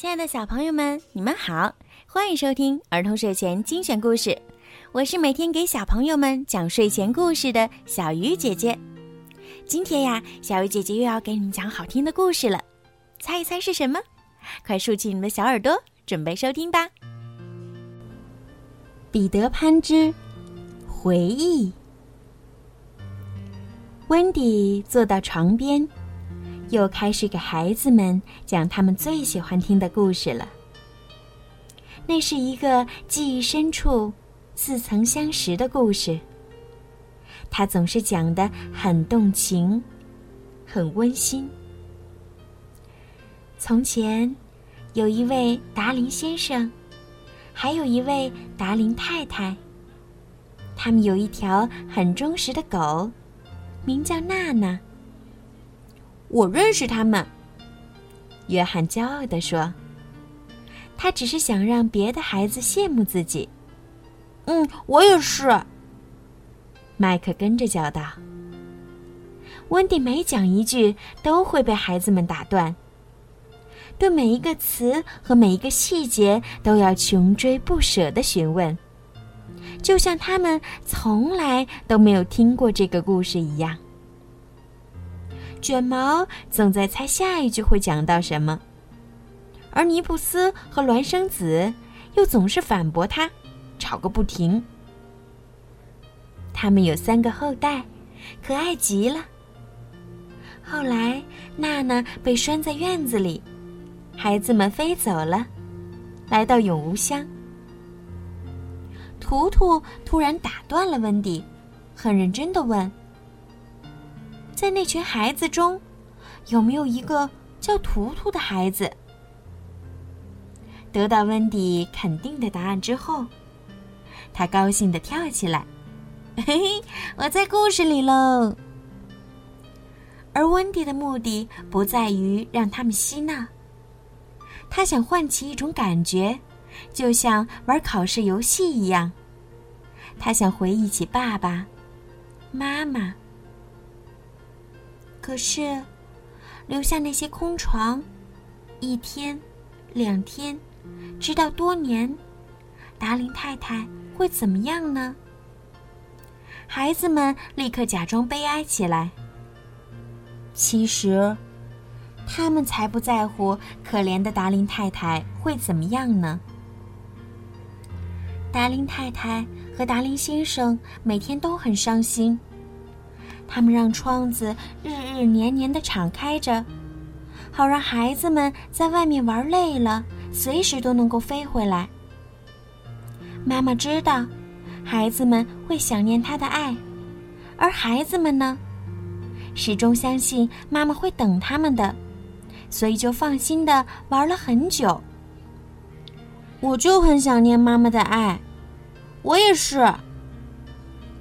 亲爱的小朋友们，你们好，欢迎收听儿童睡前精选故事。我是每天给小朋友们讲睡前故事的小鱼姐姐。今天呀，小鱼姐姐又要给你们讲好听的故事了，猜一猜是什么？快竖起你们的小耳朵，准备收听吧。彼得潘之回忆。温迪坐到床边。又开始给孩子们讲他们最喜欢听的故事了。那是一个记忆深处、似曾相识的故事。他总是讲的很动情，很温馨。从前，有一位达林先生，还有一位达林太太。他们有一条很忠实的狗，名叫娜娜。我认识他们，约翰骄傲地说：“他只是想让别的孩子羡慕自己。”嗯，我也是。麦克跟着叫道。温蒂每讲一句，都会被孩子们打断，对每一个词和每一个细节都要穷追不舍的询问，就像他们从来都没有听过这个故事一样。卷毛总在猜下一句会讲到什么，而尼布斯和孪生子又总是反驳他，吵个不停。他们有三个后代，可爱极了。后来娜娜被拴在院子里，孩子们飞走了，来到永无乡。图图突然打断了温迪，很认真的问。在那群孩子中，有没有一个叫图图的孩子？得到温迪肯定的答案之后，他高兴的跳起来：“嘿嘿，我在故事里喽！”而温迪的目的不在于让他们嬉闹，他想唤起一种感觉，就像玩考试游戏一样。他想回忆起爸爸妈妈。可是，留下那些空床，一天、两天，直到多年，达林太太会怎么样呢？孩子们立刻假装悲哀起来。其实，他们才不在乎可怜的达林太太会怎么样呢。达林太太和达林先生每天都很伤心。他们让窗子日日年年的敞开着，好让孩子们在外面玩累了，随时都能够飞回来。妈妈知道，孩子们会想念她的爱，而孩子们呢，始终相信妈妈会等他们的，所以就放心的玩了很久。我就很想念妈妈的爱，我也是。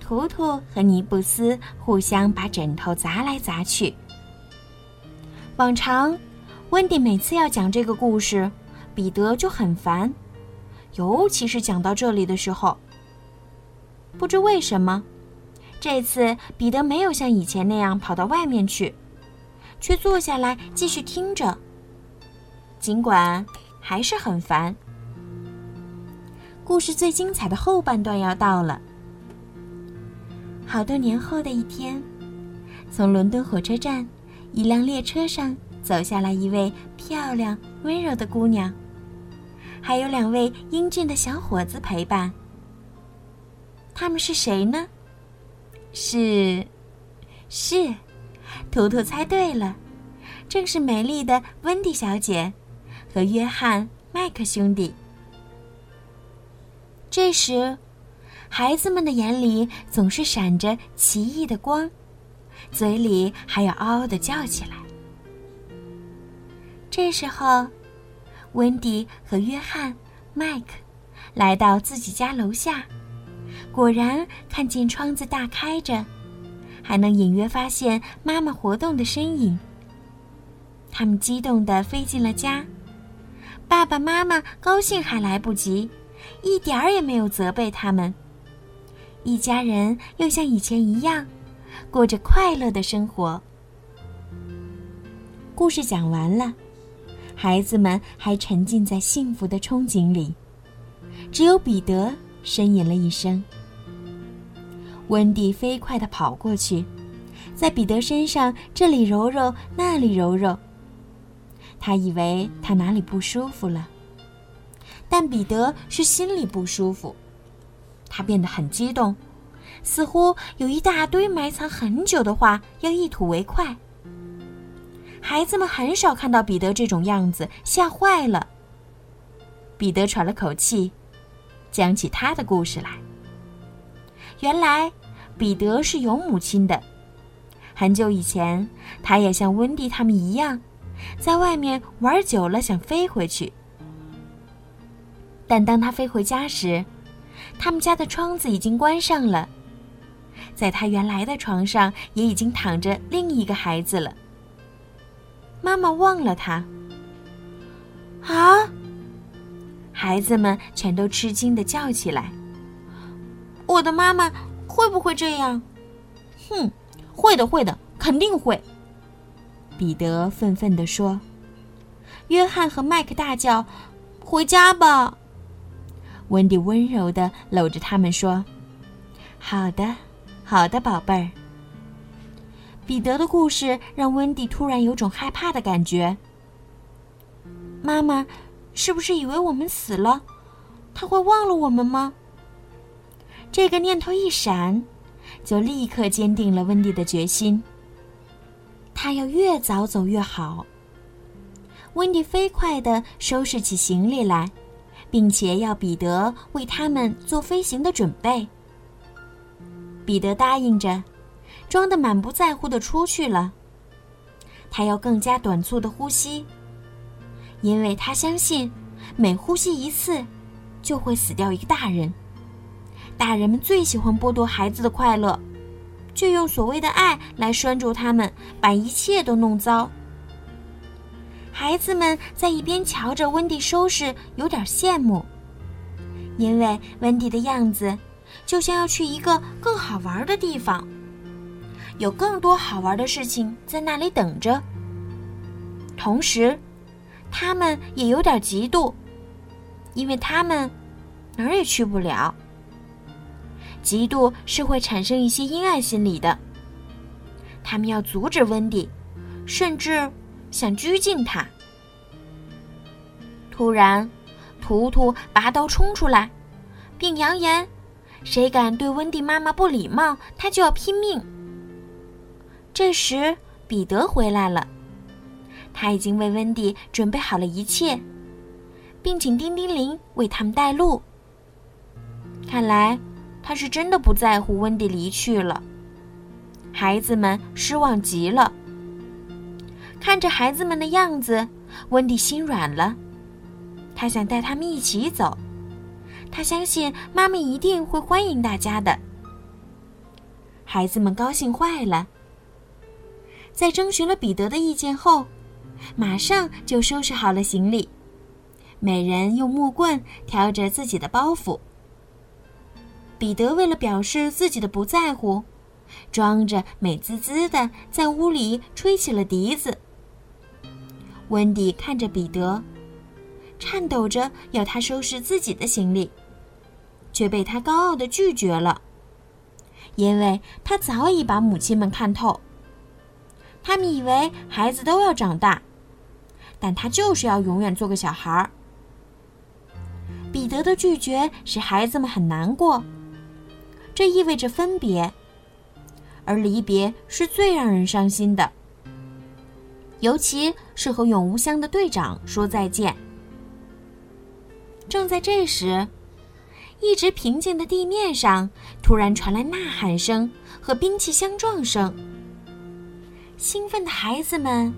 图图和尼布斯互相把枕头砸来砸去。往常，温迪每次要讲这个故事，彼得就很烦，尤其是讲到这里的时候。不知为什么，这次彼得没有像以前那样跑到外面去，却坐下来继续听着。尽管还是很烦。故事最精彩的后半段要到了。好多年后的一天，从伦敦火车站，一辆列车上走下来一位漂亮温柔的姑娘，还有两位英俊的小伙子陪伴。他们是谁呢？是，是，图图猜对了，正是美丽的温蒂小姐和约翰麦克兄弟。这时。孩子们的眼里总是闪着奇异的光，嘴里还要嗷嗷的叫起来。这时候，温迪和约翰、麦克来到自己家楼下，果然看见窗子大开着，还能隐约发现妈妈活动的身影。他们激动地飞进了家，爸爸妈妈高兴还来不及，一点儿也没有责备他们。一家人又像以前一样，过着快乐的生活。故事讲完了，孩子们还沉浸在幸福的憧憬里，只有彼得呻吟了一声。温蒂飞快地跑过去，在彼得身上这里揉揉，那里揉揉。他以为他哪里不舒服了，但彼得是心里不舒服。他变得很激动，似乎有一大堆埋藏很久的话要一吐为快。孩子们很少看到彼得这种样子，吓坏了。彼得喘了口气，讲起他的故事来。原来，彼得是有母亲的。很久以前，他也像温蒂他们一样，在外面玩久了，想飞回去。但当他飞回家时，他们家的窗子已经关上了，在他原来的床上也已经躺着另一个孩子了。妈妈忘了他。啊！孩子们全都吃惊的叫起来：“我的妈妈会不会这样？”“哼，会的，会的，肯定会。”彼得愤愤地说。约翰和麦克大叫：“回家吧！”温迪温柔的搂着他们说：“好的，好的，宝贝儿。”彼得的故事让温蒂突然有种害怕的感觉。妈妈，是不是以为我们死了？他会忘了我们吗？这个念头一闪，就立刻坚定了温蒂的决心。他要越早走越好。温蒂飞快地收拾起行李来，并且要彼得为他们做飞行的准备。彼得答应着。装得满不在乎的出去了。他要更加短促的呼吸，因为他相信，每呼吸一次，就会死掉一个大人。大人们最喜欢剥夺孩子的快乐，就用所谓的爱来拴住他们，把一切都弄糟。孩子们在一边瞧着温蒂收拾，有点羡慕，因为温蒂的样子，就像要去一个更好玩的地方。有更多好玩的事情在那里等着。同时，他们也有点嫉妒，因为他们哪儿也去不了。嫉妒是会产生一些阴暗心理的。他们要阻止温迪，甚至想拘禁他。突然，图图拔刀冲出来，并扬言：“谁敢对温迪妈妈不礼貌，他就要拼命。”这时，彼得回来了。他已经为温迪准备好了一切，并请叮叮铃为他们带路。看来，他是真的不在乎温迪离去了。孩子们失望极了。看着孩子们的样子，温迪心软了。他想带他们一起走。他相信妈妈一定会欢迎大家的。孩子们高兴坏了。在征询了彼得的意见后，马上就收拾好了行李，每人用木棍挑着自己的包袱。彼得为了表示自己的不在乎，装着美滋滋的在屋里吹起了笛子。温迪看着彼得，颤抖着要他收拾自己的行李，却被他高傲的拒绝了，因为他早已把母亲们看透。他们以为孩子都要长大，但他就是要永远做个小孩儿。彼得的拒绝使孩子们很难过，这意味着分别，而离别是最让人伤心的，尤其是和永无乡的队长说再见。正在这时，一直平静的地面上突然传来呐喊声和兵器相撞声。兴奋的孩子们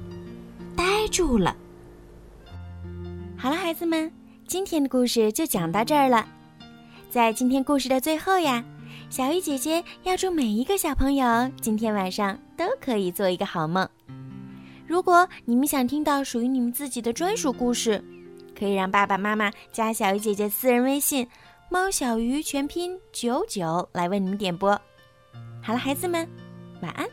呆住了。好了，孩子们，今天的故事就讲到这儿了。在今天故事的最后呀，小鱼姐姐要祝每一个小朋友今天晚上都可以做一个好梦。如果你们想听到属于你们自己的专属故事，可以让爸爸妈妈加小鱼姐姐私人微信“猫小鱼”全拼九九来为你们点播。好了，孩子们，晚安。